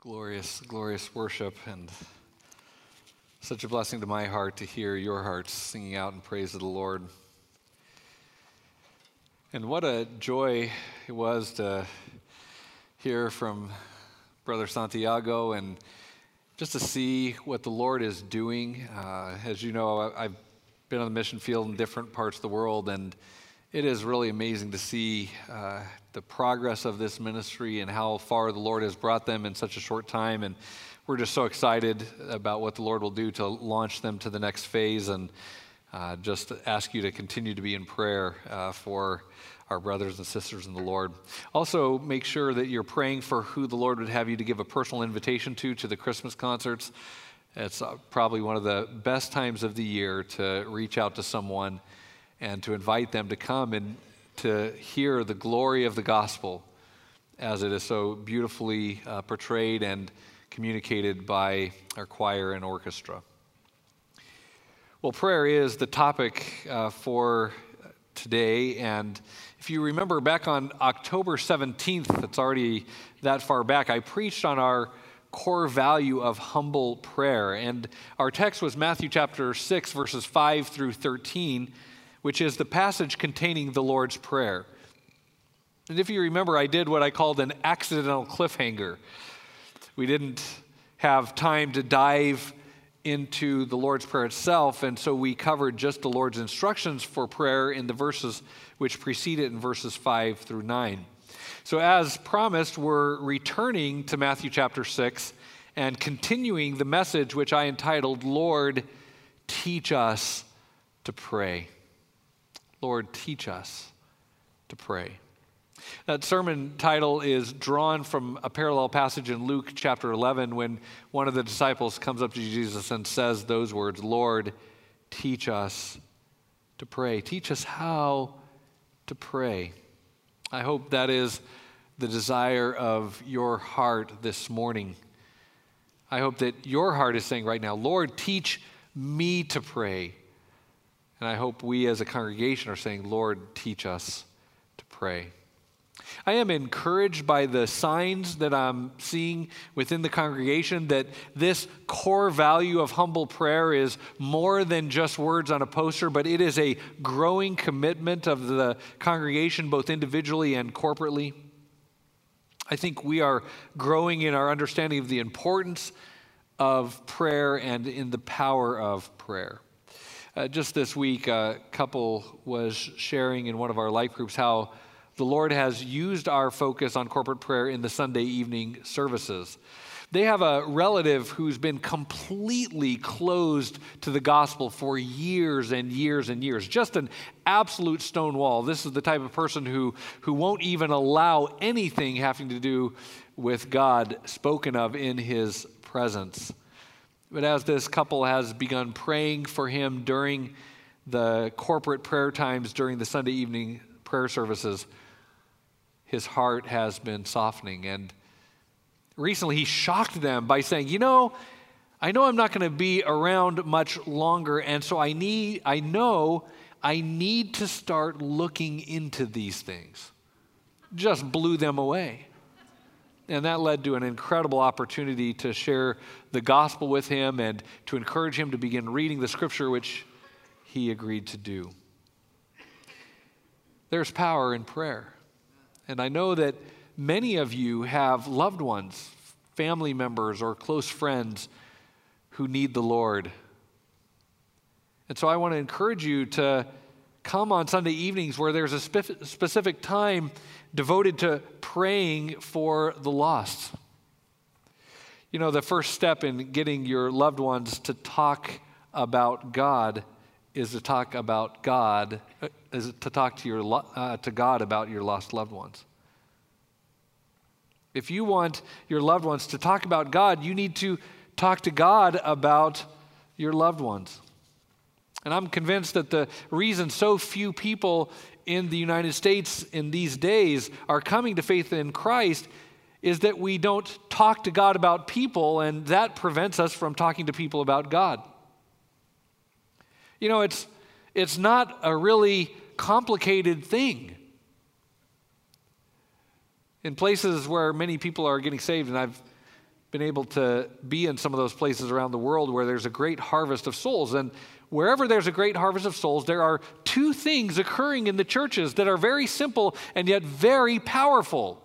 Glorious, glorious worship, and such a blessing to my heart to hear your hearts singing out in praise of the Lord. And what a joy it was to hear from Brother Santiago and just to see what the Lord is doing. Uh, as you know, I've been on the mission field in different parts of the world, and it is really amazing to see uh, the progress of this ministry and how far the Lord has brought them in such a short time. And we're just so excited about what the Lord will do to launch them to the next phase. And uh, just ask you to continue to be in prayer uh, for our brothers and sisters in the Lord. Also, make sure that you're praying for who the Lord would have you to give a personal invitation to to the Christmas concerts. It's uh, probably one of the best times of the year to reach out to someone and to invite them to come and to hear the glory of the gospel as it is so beautifully uh, portrayed and communicated by our choir and orchestra. Well, prayer is the topic uh, for today. And if you remember back on October 17th, it's already that far back, I preached on our core value of humble prayer. And our text was Matthew chapter 6, verses 5 through 13 which is the passage containing the Lord's Prayer. And if you remember, I did what I called an accidental cliffhanger. We didn't have time to dive into the Lord's Prayer itself, and so we covered just the Lord's instructions for prayer in the verses which precede it in verses 5 through 9. So, as promised, we're returning to Matthew chapter 6 and continuing the message which I entitled, Lord, Teach Us to Pray. Lord, teach us to pray. That sermon title is drawn from a parallel passage in Luke chapter 11 when one of the disciples comes up to Jesus and says those words Lord, teach us to pray. Teach us how to pray. I hope that is the desire of your heart this morning. I hope that your heart is saying right now, Lord, teach me to pray. And I hope we as a congregation are saying, Lord, teach us to pray. I am encouraged by the signs that I'm seeing within the congregation that this core value of humble prayer is more than just words on a poster, but it is a growing commitment of the congregation, both individually and corporately. I think we are growing in our understanding of the importance of prayer and in the power of prayer. Uh, just this week, a couple was sharing in one of our life groups how the Lord has used our focus on corporate prayer in the Sunday evening services. They have a relative who's been completely closed to the gospel for years and years and years, just an absolute stone wall. This is the type of person who, who won't even allow anything having to do with God spoken of in his presence. But as this couple has begun praying for him during the corporate prayer times during the Sunday evening prayer services, his heart has been softening. And recently he shocked them by saying, You know, I know I'm not going to be around much longer, and so I need, I know I need to start looking into these things. Just blew them away. And that led to an incredible opportunity to share the gospel with him and to encourage him to begin reading the scripture, which he agreed to do. There's power in prayer. And I know that many of you have loved ones, family members, or close friends who need the Lord. And so I want to encourage you to come on Sunday evenings where there's a specific time devoted to praying for the lost. You know, the first step in getting your loved ones to talk about God is to talk about God, uh, is to talk to, your, uh, to God about your lost loved ones. If you want your loved ones to talk about God, you need to talk to God about your loved ones. And I'm convinced that the reason so few people in the United States in these days are coming to faith in Christ is that we don't talk to God about people, and that prevents us from talking to people about God. You know, it's, it's not a really complicated thing. In places where many people are getting saved, and I've been able to be in some of those places around the world where there's a great harvest of souls. And wherever there's a great harvest of souls, there are two things occurring in the churches that are very simple and yet very powerful.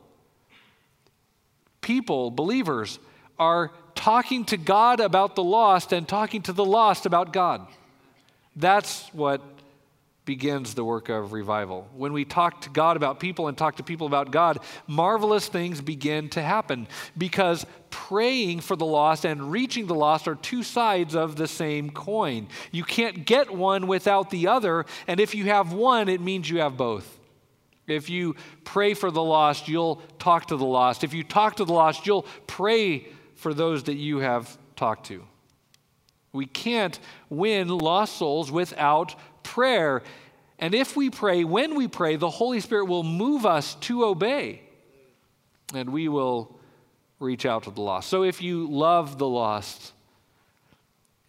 People, believers, are talking to God about the lost and talking to the lost about God. That's what begins the work of revival. When we talk to God about people and talk to people about God, marvelous things begin to happen because praying for the lost and reaching the lost are two sides of the same coin. You can't get one without the other, and if you have one, it means you have both. If you pray for the lost, you'll talk to the lost. If you talk to the lost, you'll pray for those that you have talked to. We can't win lost souls without prayer. And if we pray, when we pray, the Holy Spirit will move us to obey. And we will reach out to the lost. So if you love the lost,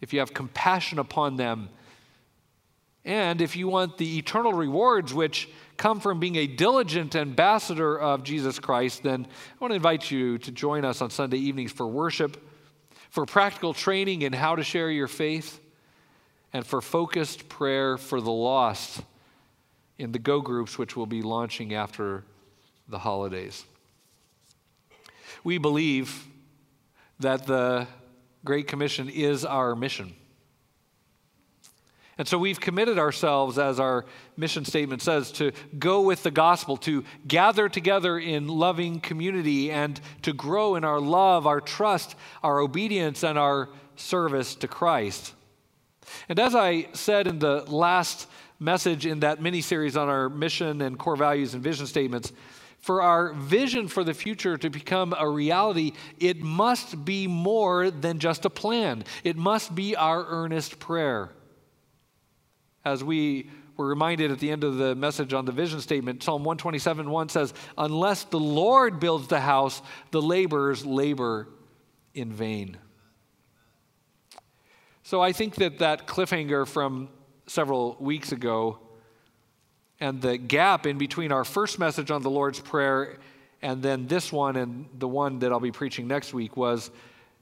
if you have compassion upon them, and if you want the eternal rewards which come from being a diligent ambassador of Jesus Christ, then I want to invite you to join us on Sunday evenings for worship, for practical training in how to share your faith and for focused prayer for the lost in the Go groups, which will be launching after the holidays. We believe that the Great Commission is our mission. And so we've committed ourselves, as our mission statement says, to go with the gospel, to gather together in loving community, and to grow in our love, our trust, our obedience, and our service to Christ. And as I said in the last message in that mini series on our mission and core values and vision statements, for our vision for the future to become a reality, it must be more than just a plan. It must be our earnest prayer. As we were reminded at the end of the message on the vision statement, Psalm 127 1 says, Unless the Lord builds the house, the laborers labor in vain. So I think that that cliffhanger from several weeks ago and the gap in between our first message on the Lord's Prayer and then this one and the one that I'll be preaching next week was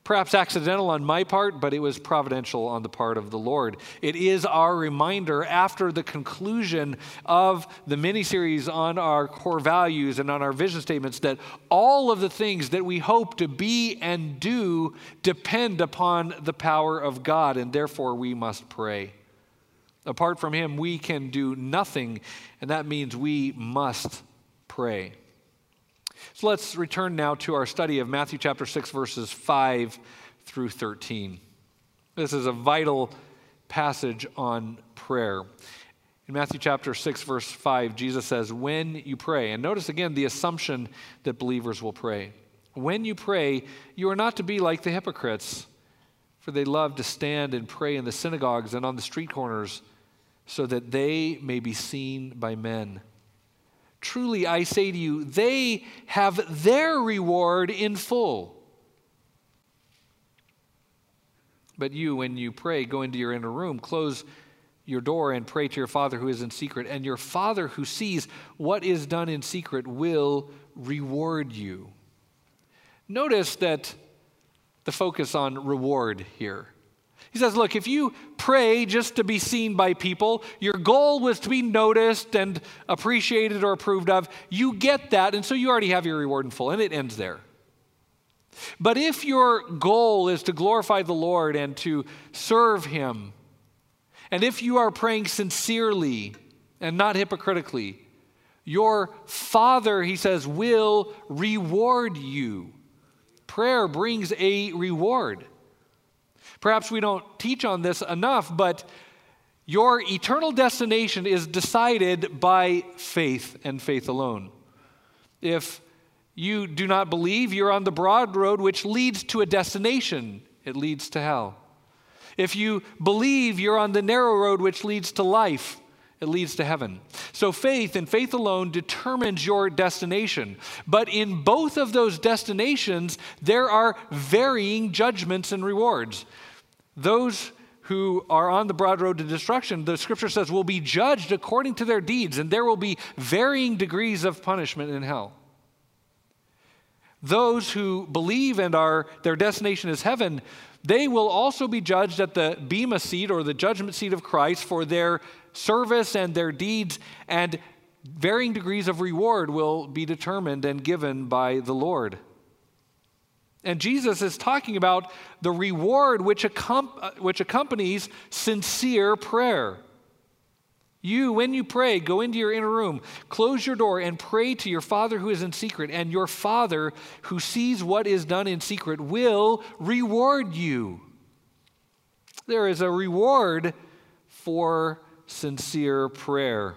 Perhaps accidental on my part, but it was providential on the part of the Lord. It is our reminder after the conclusion of the mini series on our core values and on our vision statements that all of the things that we hope to be and do depend upon the power of God, and therefore we must pray. Apart from Him, we can do nothing, and that means we must pray. So let's return now to our study of Matthew chapter 6, verses 5 through 13. This is a vital passage on prayer. In Matthew chapter 6, verse 5, Jesus says, When you pray, and notice again the assumption that believers will pray. When you pray, you are not to be like the hypocrites, for they love to stand and pray in the synagogues and on the street corners, so that they may be seen by men. Truly, I say to you, they have their reward in full. But you, when you pray, go into your inner room, close your door, and pray to your Father who is in secret. And your Father who sees what is done in secret will reward you. Notice that the focus on reward here. He says, Look, if you pray just to be seen by people, your goal was to be noticed and appreciated or approved of, you get that, and so you already have your reward in full, and it ends there. But if your goal is to glorify the Lord and to serve Him, and if you are praying sincerely and not hypocritically, your Father, he says, will reward you. Prayer brings a reward. Perhaps we don't teach on this enough, but your eternal destination is decided by faith and faith alone. If you do not believe, you're on the broad road which leads to a destination, it leads to hell. If you believe, you're on the narrow road which leads to life, it leads to heaven. So faith and faith alone determines your destination. But in both of those destinations, there are varying judgments and rewards. Those who are on the broad road to destruction, the scripture says, will be judged according to their deeds, and there will be varying degrees of punishment in hell. those who believe and are their destination is heaven, they will also be judged at the Bema seat or the judgment seat of Christ for their service and their deeds, and varying degrees of reward will be determined and given by the Lord. And Jesus is talking about the reward which, accom- uh, which accompanies sincere prayer. You, when you pray, go into your inner room, close your door, and pray to your Father who is in secret. And your Father who sees what is done in secret will reward you. There is a reward for sincere prayer.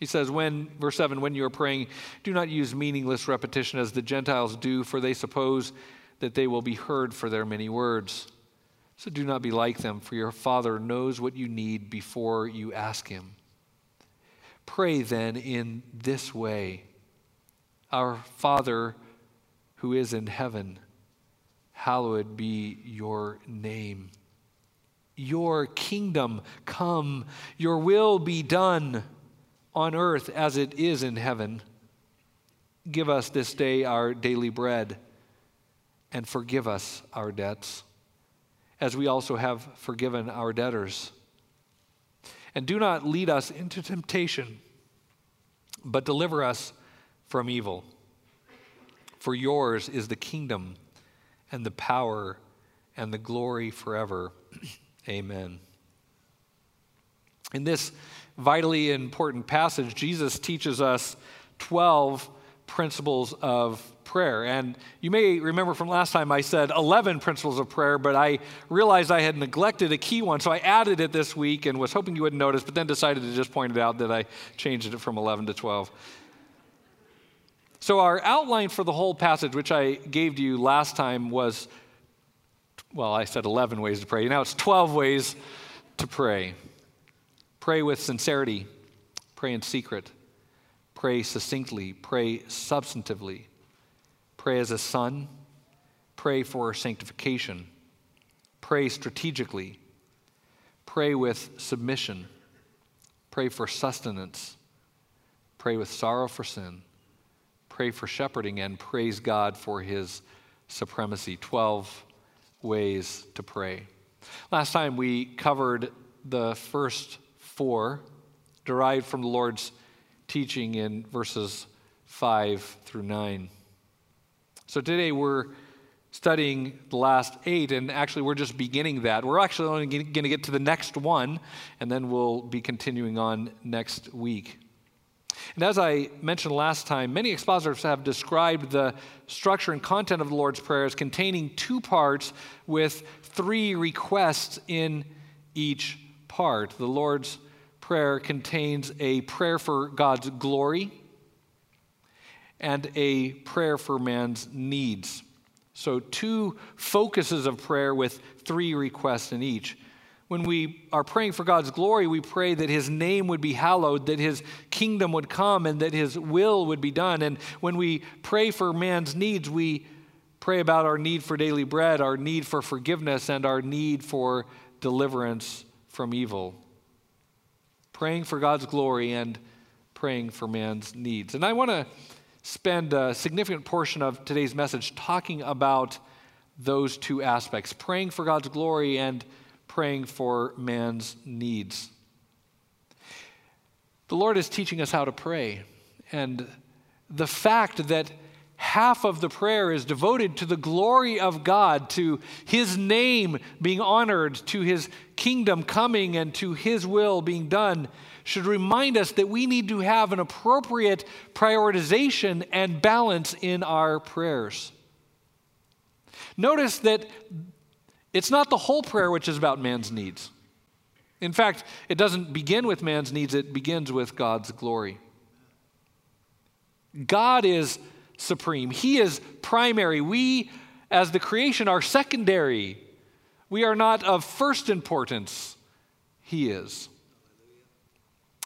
He says, when, verse 7, when you are praying, do not use meaningless repetition as the Gentiles do, for they suppose that they will be heard for their many words. So do not be like them, for your Father knows what you need before you ask Him. Pray then in this way Our Father who is in heaven, hallowed be your name. Your kingdom come, your will be done on earth as it is in heaven. Give us this day our daily bread and forgive us our debts, as we also have forgiven our debtors. And do not lead us into temptation, but deliver us from evil. For yours is the kingdom and the power and the glory forever. Amen. In this vitally important passage, Jesus teaches us 12 principles of prayer. And you may remember from last time I said 11 principles of prayer, but I realized I had neglected a key one, so I added it this week and was hoping you wouldn't notice, but then decided to just point it out that I changed it from 11 to 12. So, our outline for the whole passage, which I gave to you last time, was well, I said 11 ways to pray. Now it's 12 ways to pray. Pray with sincerity, pray in secret, pray succinctly, pray substantively, pray as a son, pray for sanctification, pray strategically, pray with submission, pray for sustenance, pray with sorrow for sin, pray for shepherding, and praise God for his supremacy. 12 ways to pray. Last time we covered the first four, derived from the Lord's teaching in verses 5 through 9. So today we're studying the last eight, and actually we're just beginning that. We're actually only going to get to the next one, and then we'll be continuing on next week. And as I mentioned last time, many expositors have described the structure and content of the Lord's Prayer as containing two parts with three requests in each part. The Lord's prayer contains a prayer for God's glory and a prayer for man's needs. So, two focuses of prayer with three requests in each. When we are praying for God's glory, we pray that His name would be hallowed, that His kingdom would come, and that His will would be done. And when we pray for man's needs, we pray about our need for daily bread, our need for forgiveness, and our need for deliverance from evil praying for God's glory and praying for man's needs. And I want to spend a significant portion of today's message talking about those two aspects praying for God's glory and praying for man's needs. The Lord is teaching us how to pray. And the fact that half of the prayer is devoted to the glory of God, to His name being honored, to His kingdom coming, and to His will being done, should remind us that we need to have an appropriate prioritization and balance in our prayers. Notice that it's not the whole prayer which is about man's needs. In fact, it doesn't begin with man's needs, it begins with God's glory. God is supreme. He is primary. We, as the creation, are secondary. We are not of first importance. He is.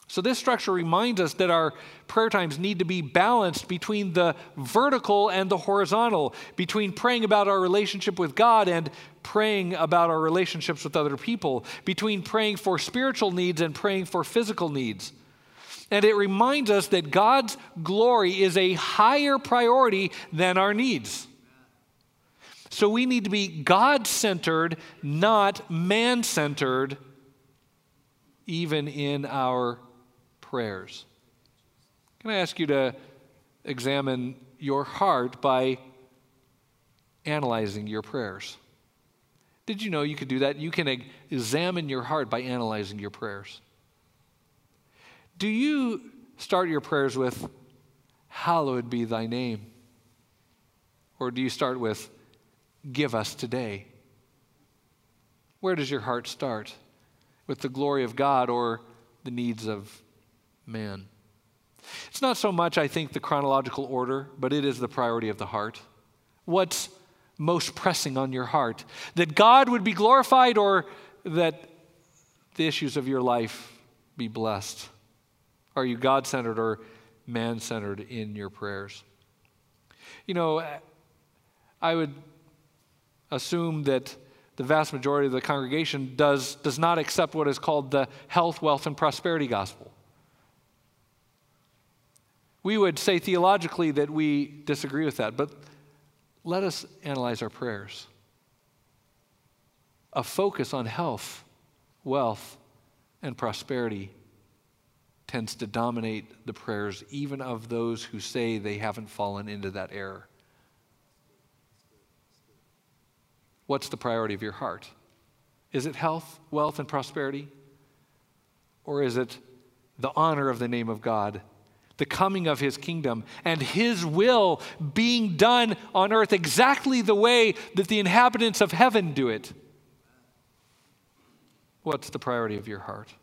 So, this structure reminds us that our prayer times need to be balanced between the vertical and the horizontal, between praying about our relationship with God and praying about our relationships with other people, between praying for spiritual needs and praying for physical needs. And it reminds us that God's glory is a higher priority than our needs. So we need to be God centered, not man centered, even in our prayers. Can I ask you to examine your heart by analyzing your prayers? Did you know you could do that? You can examine your heart by analyzing your prayers. Do you start your prayers with, Hallowed be thy name? Or do you start with, Give us today? Where does your heart start? With the glory of God or the needs of man? It's not so much, I think, the chronological order, but it is the priority of the heart. What's most pressing on your heart? That God would be glorified or that the issues of your life be blessed? Are you God centered or man centered in your prayers? You know, I would assume that the vast majority of the congregation does, does not accept what is called the health, wealth, and prosperity gospel. We would say theologically that we disagree with that, but let us analyze our prayers. A focus on health, wealth, and prosperity tends to dominate the prayers, even of those who say they haven't fallen into that error. What's the priority of your heart? Is it health, wealth, and prosperity? Or is it the honor of the name of God the coming of his kingdom and his will being done on earth exactly the way that the inhabitants of heaven do it. What's the priority of your heart?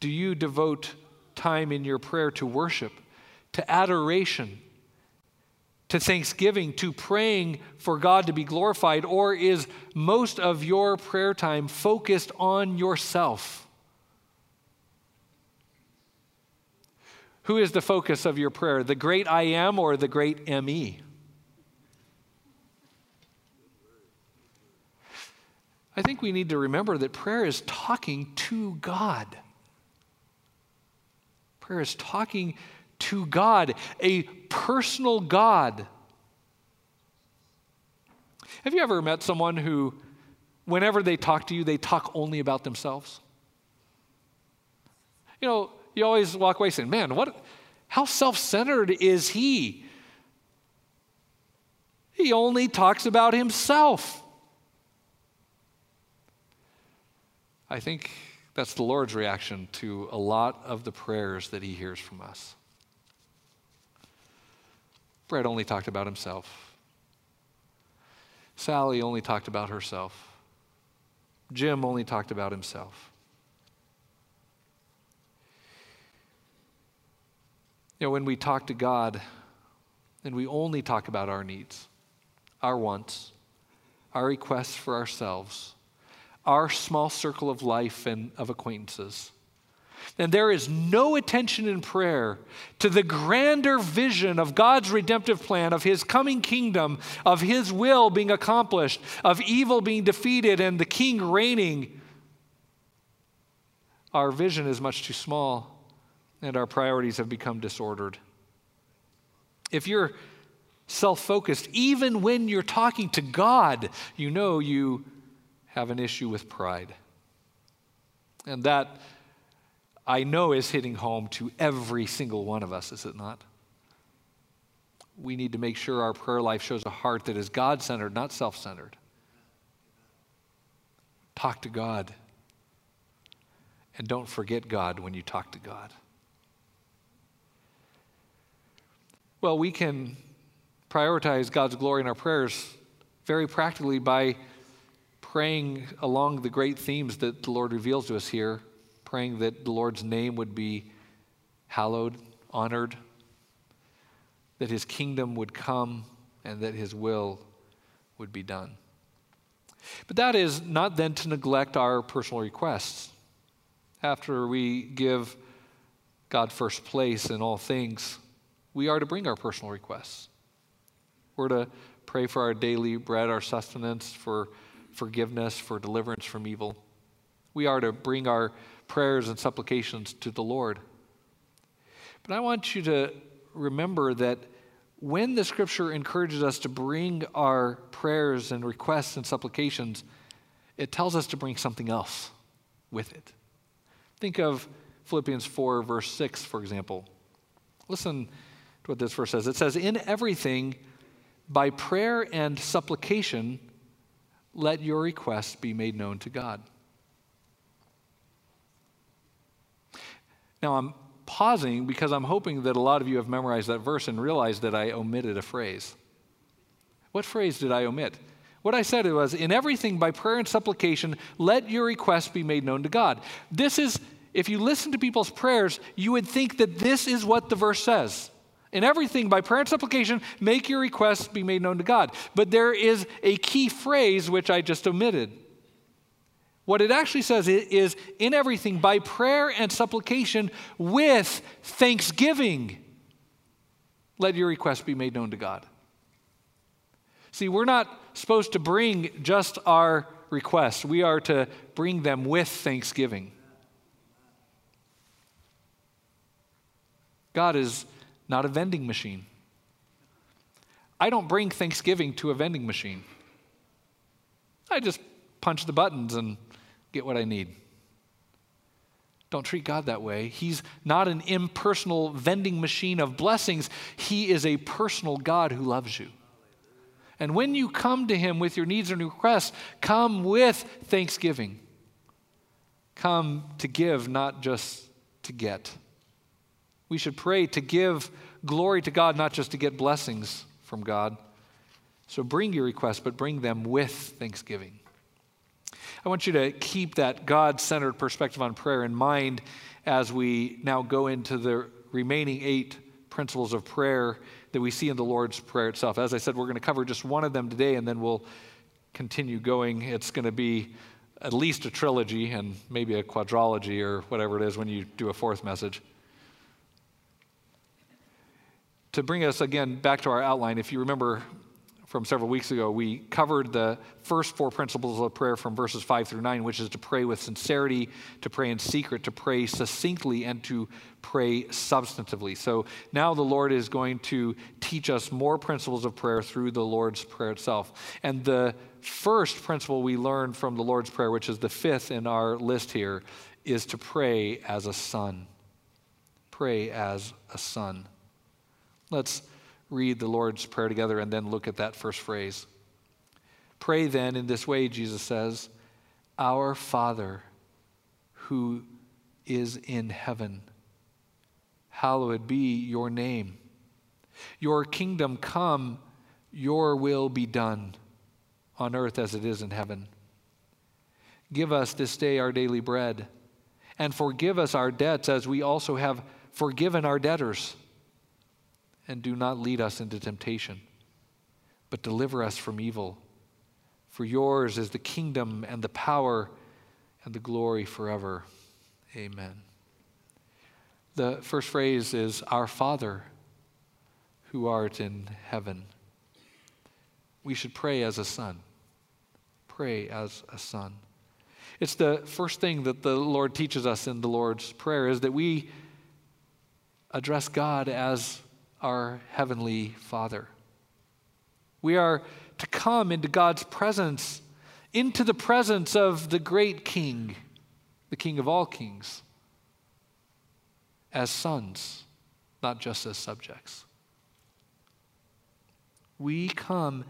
Do you devote time in your prayer to worship, to adoration, to thanksgiving, to praying for God to be glorified, or is most of your prayer time focused on yourself? Who is the focus of your prayer, the great I am or the great ME? I think we need to remember that prayer is talking to God. Prayer is talking to God, a personal God. Have you ever met someone who, whenever they talk to you, they talk only about themselves? You know, you always walk away saying, man, what, how self centered is he? He only talks about himself. I think that's the Lord's reaction to a lot of the prayers that he hears from us. Brett only talked about himself. Sally only talked about herself. Jim only talked about himself. You know, when we talk to God and we only talk about our needs, our wants, our requests for ourselves, our small circle of life and of acquaintances, and there is no attention in prayer to the grander vision of God's redemptive plan, of His coming kingdom, of His will being accomplished, of evil being defeated, and the King reigning. Our vision is much too small and our priorities have become disordered. If you're self focused, even when you're talking to God, you know you have an issue with pride. And that, I know, is hitting home to every single one of us, is it not? We need to make sure our prayer life shows a heart that is God centered, not self centered. Talk to God. And don't forget God when you talk to God. Well, we can prioritize God's glory in our prayers very practically by praying along the great themes that the Lord reveals to us here, praying that the Lord's name would be hallowed, honored, that his kingdom would come, and that his will would be done. But that is not then to neglect our personal requests. After we give God first place in all things, we are to bring our personal requests. We're to pray for our daily bread, our sustenance, for forgiveness, for deliverance from evil. We are to bring our prayers and supplications to the Lord. But I want you to remember that when the scripture encourages us to bring our prayers and requests and supplications, it tells us to bring something else with it. Think of Philippians 4, verse 6, for example. Listen to what this verse says. It says, In everything, by prayer and supplication, let your requests be made known to God. Now, I'm pausing because I'm hoping that a lot of you have memorized that verse and realized that I omitted a phrase. What phrase did I omit? What I said was, in everything by prayer and supplication, let your requests be made known to God. This is, if you listen to people's prayers, you would think that this is what the verse says. In everything, by prayer and supplication, make your requests be made known to God. But there is a key phrase which I just omitted. What it actually says is in everything, by prayer and supplication with thanksgiving, let your requests be made known to God. See, we're not supposed to bring just our requests, we are to bring them with thanksgiving. God is not a vending machine. I don't bring Thanksgiving to a vending machine. I just punch the buttons and get what I need. Don't treat God that way. He's not an impersonal vending machine of blessings. He is a personal God who loves you. And when you come to Him with your needs and requests, come with thanksgiving. Come to give, not just to get. We should pray to give glory to God, not just to get blessings from God. So bring your requests, but bring them with thanksgiving. I want you to keep that God centered perspective on prayer in mind as we now go into the remaining eight principles of prayer that we see in the Lord's Prayer itself. As I said, we're going to cover just one of them today and then we'll continue going. It's going to be at least a trilogy and maybe a quadrology or whatever it is when you do a fourth message to bring us again back to our outline, if you remember from several weeks ago, we covered the first four principles of prayer from verses 5 through 9, which is to pray with sincerity, to pray in secret, to pray succinctly, and to pray substantively. So now the Lord is going to teach us more principles of prayer through the Lord's Prayer itself. And the first principle we learned from the Lord's Prayer, which is the fifth in our list here, is to pray as a son. Pray as a son. Let's read the Lord's Prayer together and then look at that first phrase. Pray then in this way, Jesus says, Our Father who is in heaven, hallowed be your name. Your kingdom come, your will be done on earth as it is in heaven. Give us this day our daily bread, and forgive us our debts as we also have forgiven our debtors and do not lead us into temptation, but deliver us from evil. For yours is the kingdom and the power and the glory forever. Amen. The first phrase is Our Father who art in heaven. We should pray as a son. Pray as a son. It's the first thing that the Lord teaches us in the Lord's Prayer is that we address God as our Heavenly Father. We are to come into God's presence, into the presence of the great King, the King of all kings, as sons, not just as subjects. We come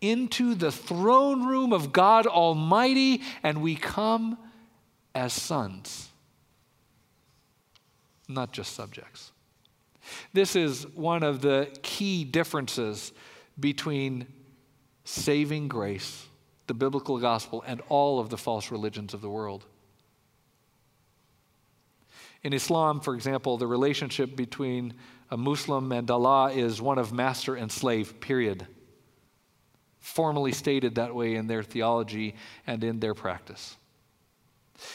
into the throne room of God Almighty, and we come as sons, not just subjects. This is one of the key differences between saving grace, the biblical gospel, and all of the false religions of the world. In Islam, for example, the relationship between a Muslim and Allah is one of master and slave, period. Formally stated that way in their theology and in their practice.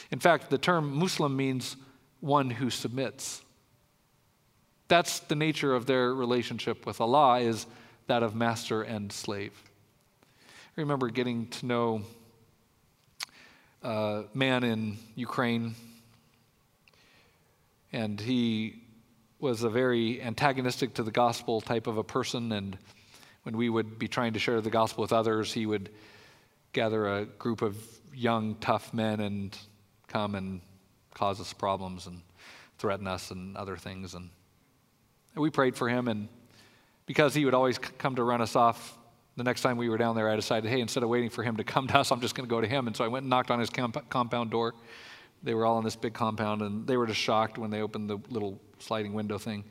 In fact, the term Muslim means one who submits. That's the nature of their relationship with Allah is that of master and slave. I remember getting to know a man in Ukraine And he was a very antagonistic to the gospel type of a person. And when we would be trying to share the gospel with others, he would gather a group of young, tough men and come and cause us problems and threaten us and other things. And we prayed for him, and because he would always come to run us off, the next time we were down there, I decided, hey, instead of waiting for him to come to us, I'm just going to go to him. And so I went and knocked on his comp- compound door. They were all in this big compound, and they were just shocked when they opened the little sliding window thing.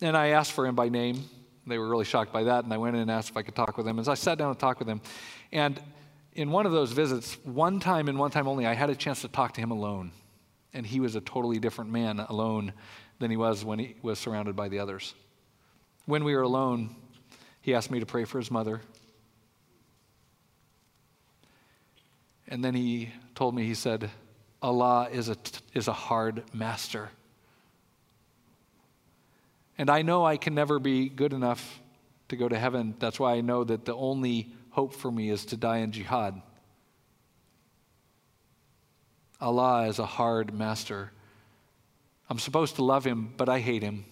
And I asked for him by name. They were really shocked by that, and I went in and asked if I could talk with him. As I sat down and talked with him, and in one of those visits, one time and one time only, I had a chance to talk to him alone. And he was a totally different man alone than he was when he was surrounded by the others. When we were alone, he asked me to pray for his mother. And then he told me, he said, Allah is a, is a hard master. And I know I can never be good enough to go to heaven. That's why I know that the only hope for me is to die in jihad. Allah is a hard master. I'm supposed to love him, but I hate him.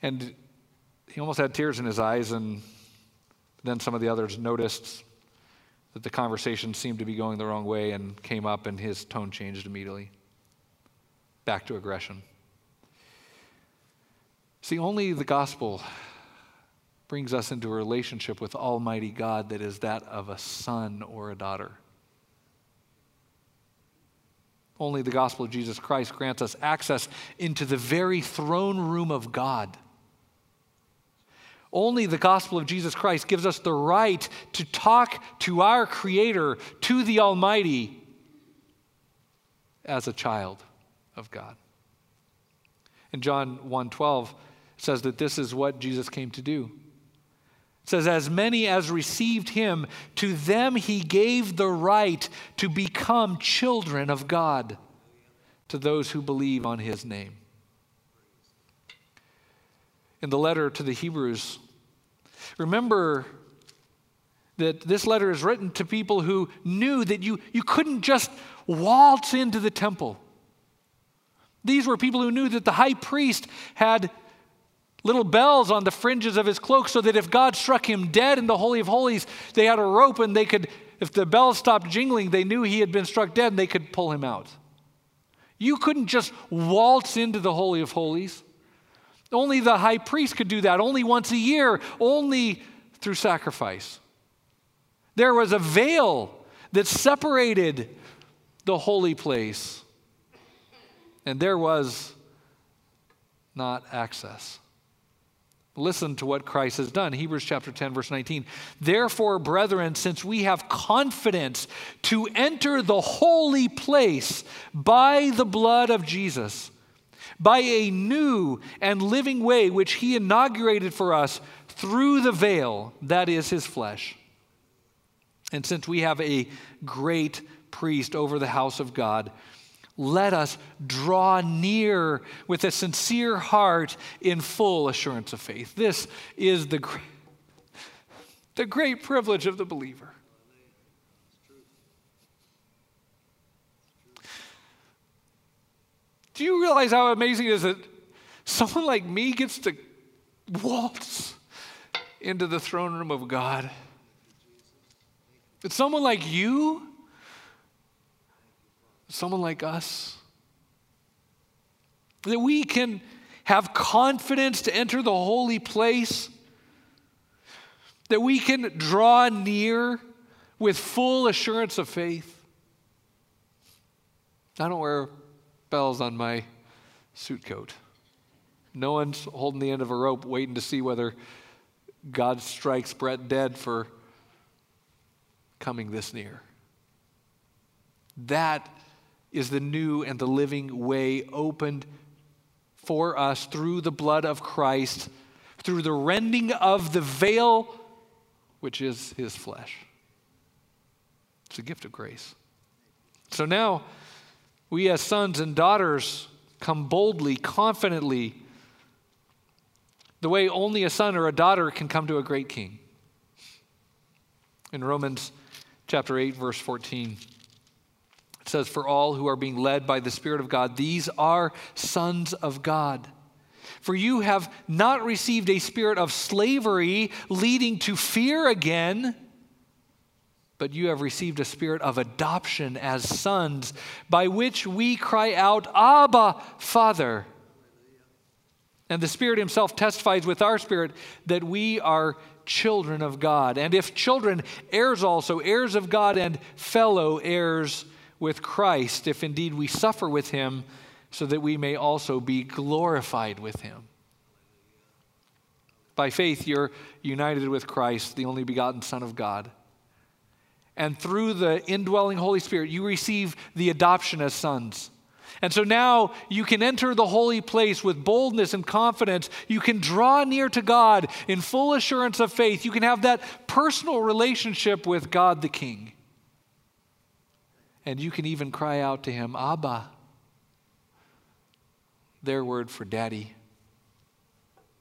And he almost had tears in his eyes, and then some of the others noticed that the conversation seemed to be going the wrong way and came up, and his tone changed immediately back to aggression. See, only the gospel brings us into a relationship with Almighty God that is that of a son or a daughter. Only the gospel of Jesus Christ grants us access into the very throne room of God. Only the gospel of Jesus Christ gives us the right to talk to our Creator, to the Almighty, as a child of God. And John 1:12 says that this is what Jesus came to do. Says, As many as received him, to them he gave the right to become children of God, to those who believe on his name. In the letter to the Hebrews, remember that this letter is written to people who knew that you, you couldn't just waltz into the temple. These were people who knew that the high priest had little bells on the fringes of his cloak so that if God struck him dead in the Holy of Holies, they had a rope and they could, if the bells stopped jingling, they knew he had been struck dead and they could pull him out. You couldn't just waltz into the Holy of Holies. Only the high priest could do that, only once a year, only through sacrifice. There was a veil that separated the holy place, and there was not access. Listen to what Christ has done. Hebrews chapter 10, verse 19. Therefore, brethren, since we have confidence to enter the holy place by the blood of Jesus, by a new and living way which he inaugurated for us through the veil, that is his flesh. And since we have a great priest over the house of God, let us draw near with a sincere heart in full assurance of faith. This is the, the great privilege of the believer. Do you realize how amazing it is that someone like me gets to waltz into the throne room of God? That someone like you someone like us. That we can have confidence to enter the holy place. That we can draw near with full assurance of faith. I don't wear bells on my suit coat. No one's holding the end of a rope waiting to see whether God strikes Brett dead for coming this near. That is the new and the living way opened for us through the blood of Christ, through the rending of the veil, which is his flesh. It's a gift of grace. So now, we as sons and daughters come boldly, confidently, the way only a son or a daughter can come to a great king. In Romans chapter 8, verse 14, It says, For all who are being led by the Spirit of God, these are sons of God. For you have not received a spirit of slavery leading to fear again, but you have received a spirit of adoption as sons, by which we cry out, Abba, Father. And the Spirit Himself testifies with our spirit that we are children of God. And if children, heirs also, heirs of God and fellow heirs with Christ, if indeed we suffer with Him so that we may also be glorified with him. By faith, you're united with Christ, the only begotten Son of God. And through the indwelling Holy Spirit, you receive the adoption as sons. And so now you can enter the holy place with boldness and confidence. You can draw near to God in full assurance of faith. You can have that personal relationship with God the King. And you can even cry out to Him, Abba, their word for daddy,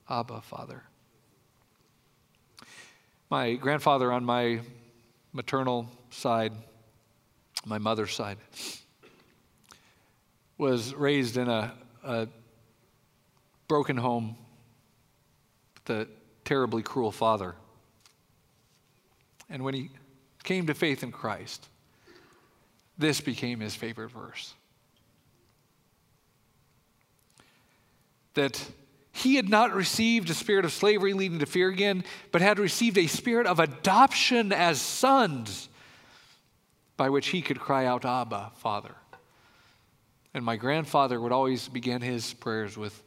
Abba, Father. My grandfather on my maternal side, my mother's side, was raised in a, a broken home with a terribly cruel father. And when he came to faith in Christ, this became his favorite verse. that he had not received a spirit of slavery leading to fear again, but had received a spirit of adoption as sons by which he could cry out, Abba, Father. And my grandfather would always begin his prayers with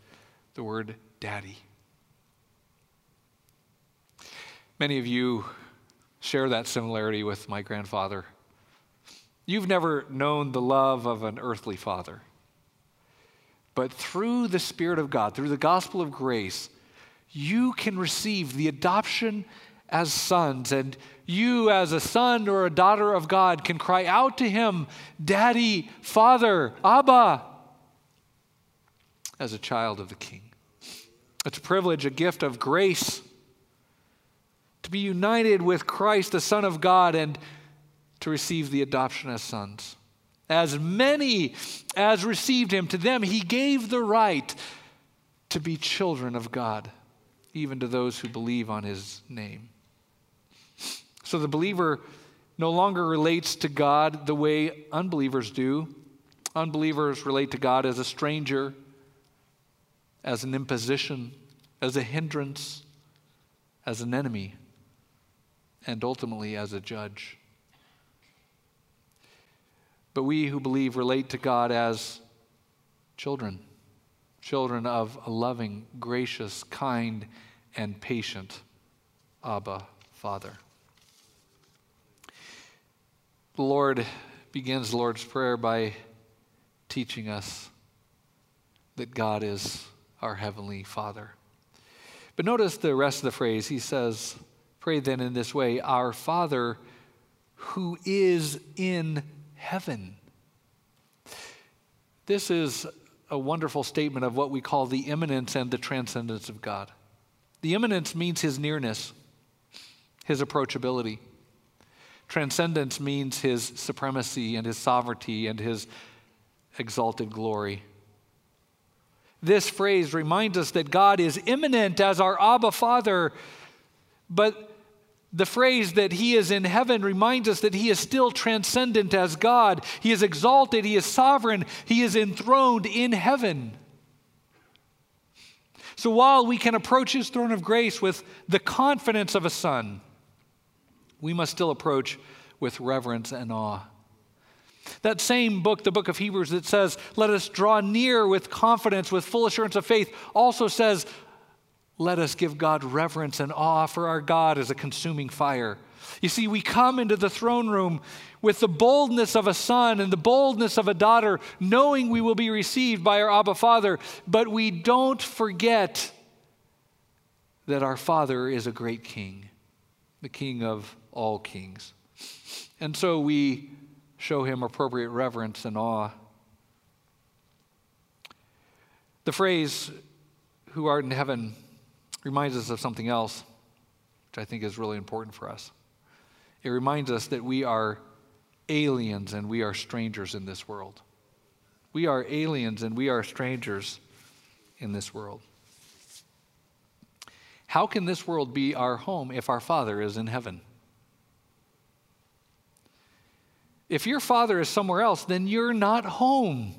the word daddy. Many of you share that similarity with my grandfather. You've never known the love of an earthly father. But through the Spirit of God, through the gospel of grace, you can receive the adoption as sons. And you, as a son or a daughter of God, can cry out to Him, Daddy, Father, Abba, as a child of the King. It's a privilege, a gift of grace to be united with Christ, the Son of God, and to receive the adoption as sons. As many as received him, to them he gave the right to be children of God, even to those who believe on his name. So the believer no longer relates to God the way unbelievers do. Unbelievers relate to God as a stranger, as an imposition, as a hindrance, as an enemy, and ultimately as a judge. But we who believe relate to God as children, children of a loving, gracious, kind, and patient Abba, Father. The Lord begins the Lord's Prayer by teaching us that God is our Heavenly Father. But notice the rest of the phrase. He says, Pray then in this way Our Father who is in heaven. This is a wonderful statement of what we call the immanence and the transcendence of God. The immanence means his nearness, his approachability. Transcendence means his supremacy and his sovereignty and his exalted glory. This phrase reminds us that God is immanent as our Abba Father, but the phrase that he is in heaven reminds us that he is still transcendent as God. He is exalted, he is sovereign, he is enthroned in heaven. So while we can approach his throne of grace with the confidence of a son, we must still approach with reverence and awe. That same book, the book of Hebrews, that says, Let us draw near with confidence, with full assurance of faith, also says, let us give God reverence and awe, for our God is a consuming fire. You see, we come into the throne room with the boldness of a son and the boldness of a daughter, knowing we will be received by our Abba Father, but we don't forget that our Father is a great king, the king of all kings. And so we show him appropriate reverence and awe. The phrase, who art in heaven, reminds us of something else, which I think is really important for us. It reminds us that we are aliens and we are strangers in this world. We are aliens and we are strangers in this world. How can this world be our home if our Father is in heaven? If your Father is somewhere else, then you're not home.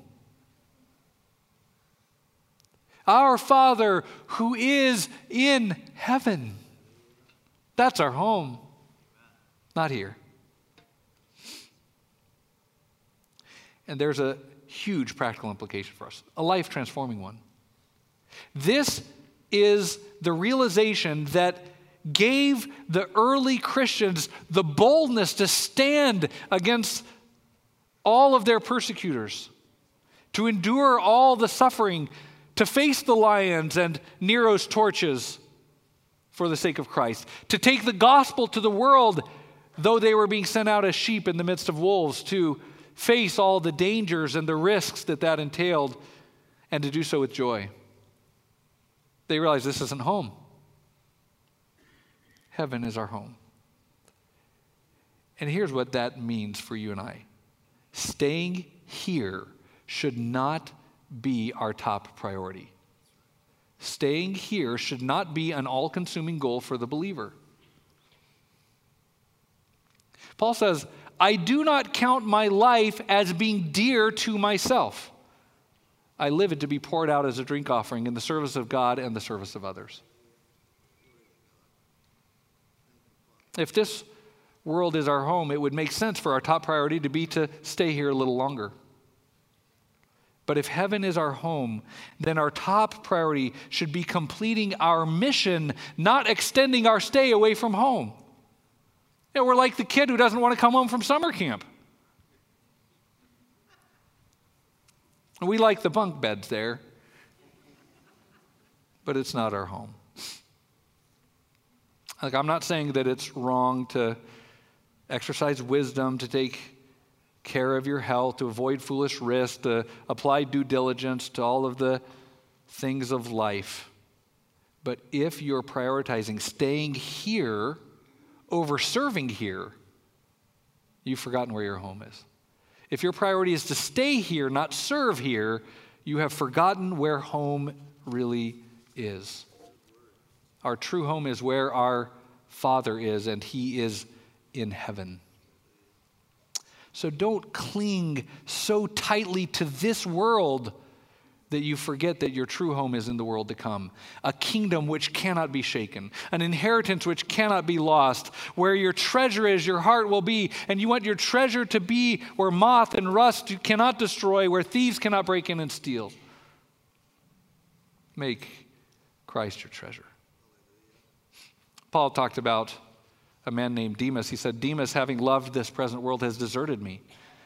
Our Father who is in heaven. That's our home, not here. And there's a huge practical implication for us, a life transforming one. This is the realization that gave the early Christians the boldness to stand against all of their persecutors, to endure all the suffering, to face the lions and Nero's torches for the sake of Christ, to take the gospel to the world, though they were being sent out as sheep in the midst of wolves, to face all the dangers and the risks that that entailed, and to do so with joy. They realized this isn't home. Heaven is our home. And here's what that means for you and I staying here should not be our top priority. Staying here should not be an all consuming goal for the believer. Paul says, I do not count my life as being dear to myself. I live it to be poured out as a drink offering in the service of God and the service of others. If this world is our home, it would make sense for our top priority to be to stay here a little longer. But if heaven is our home, then our top priority should be completing our mission, not extending our stay away from home. You know, we're like the kid who doesn't want to come home from summer camp. We like the bunk beds there, but it's not our home. Like, I'm not saying that it's wrong to exercise wisdom, to take care of your health, to avoid foolish risks, to apply due diligence to all of the things of life. But if you're prioritizing staying here, over serving here, you've forgotten where your home is. If your priority is to stay here, not serve here, you have forgotten where home really is. Our true home is where our Father is, and He is in heaven. So don't cling so tightly to this world that you forget that your true home is in the world to come. A kingdom which cannot be shaken, an inheritance which cannot be lost. Where your treasure is, your heart will be. And you want your treasure to be where moth and rust cannot destroy, where thieves cannot break in and steal. Make Christ your treasure. Paul talked about a man named Demas. He said, Demas, having loved this present world, has deserted me.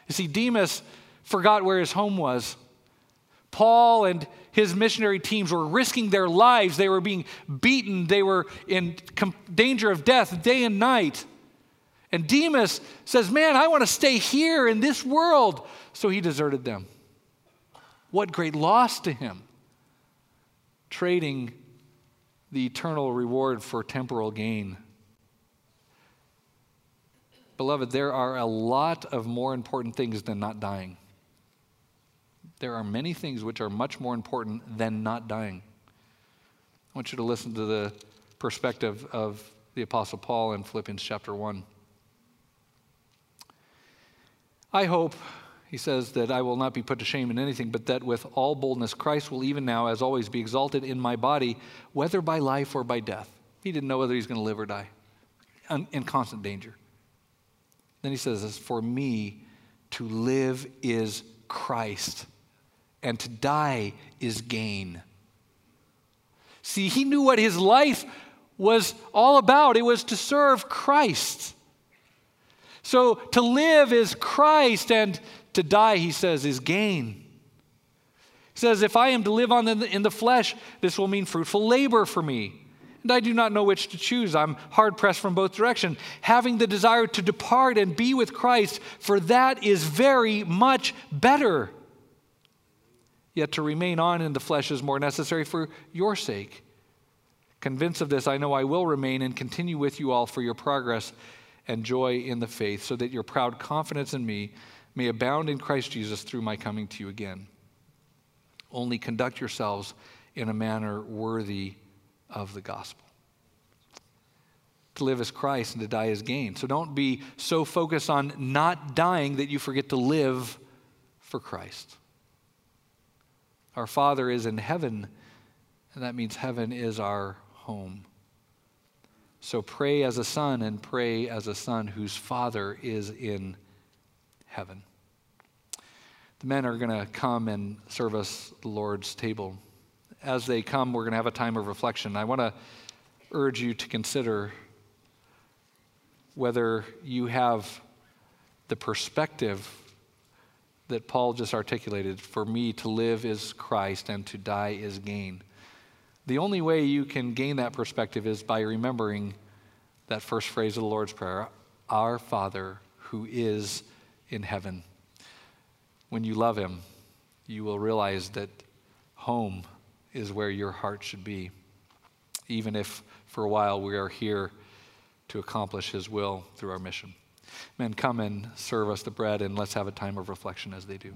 You see, Demas forgot where his home was. Paul and his missionary teams were risking their lives. They were being beaten. They were in danger of death day and night. And Demas says, Man, I want to stay here in this world. So he deserted them. What great loss to him. Trading the eternal reward for temporal gain. Beloved, there are a lot of more important things than not dying there are many things which are much more important than not dying. I want you to listen to the perspective of the Apostle Paul in Philippians chapter 1. I hope, he says, that I will not be put to shame in anything, but that with all boldness Christ will even now, as always, be exalted in my body, whether by life or by death. He didn't know whether he's going to live or die, in constant danger. Then he says, For me to live is Christ and to die is gain. See, he knew what his life was all about it was to serve Christ. So to live is Christ, and to die, he says, is gain. He says, If I am to live on the, in the flesh, this will mean fruitful labor for me. And I do not know which to choose. I'm hard pressed from both directions, having the desire to depart and be with Christ, for that is very much better. Yet to remain on in the flesh is more necessary for your sake. Convinced of this, I know I will remain and continue with you all for your progress and joy in the faith, so that your proud confidence in me may abound in Christ Jesus through my coming to you again. Only conduct yourselves in a manner worthy of the gospel. To live as Christ and to die as gain. So don't be so focused on not dying that you forget to live for Christ. Our Father is in heaven, and that means heaven is our home. So pray as a son and pray as a son whose father is in heaven. The men are going to come and serve us the Lord's table. As they come, we're going to have a time of reflection. I want to urge you to consider whether you have the perspective that Paul just articulated for me to live is Christ and to die is gain. The only way you can gain that perspective is by remembering that first phrase of the Lord's Prayer Our Father who is in heaven. When you love Him, you will realize that home is where your heart should be, even if for a while we are here to accomplish His will through our mission. Men, come and serve us the bread, and let's have a time of reflection as they do.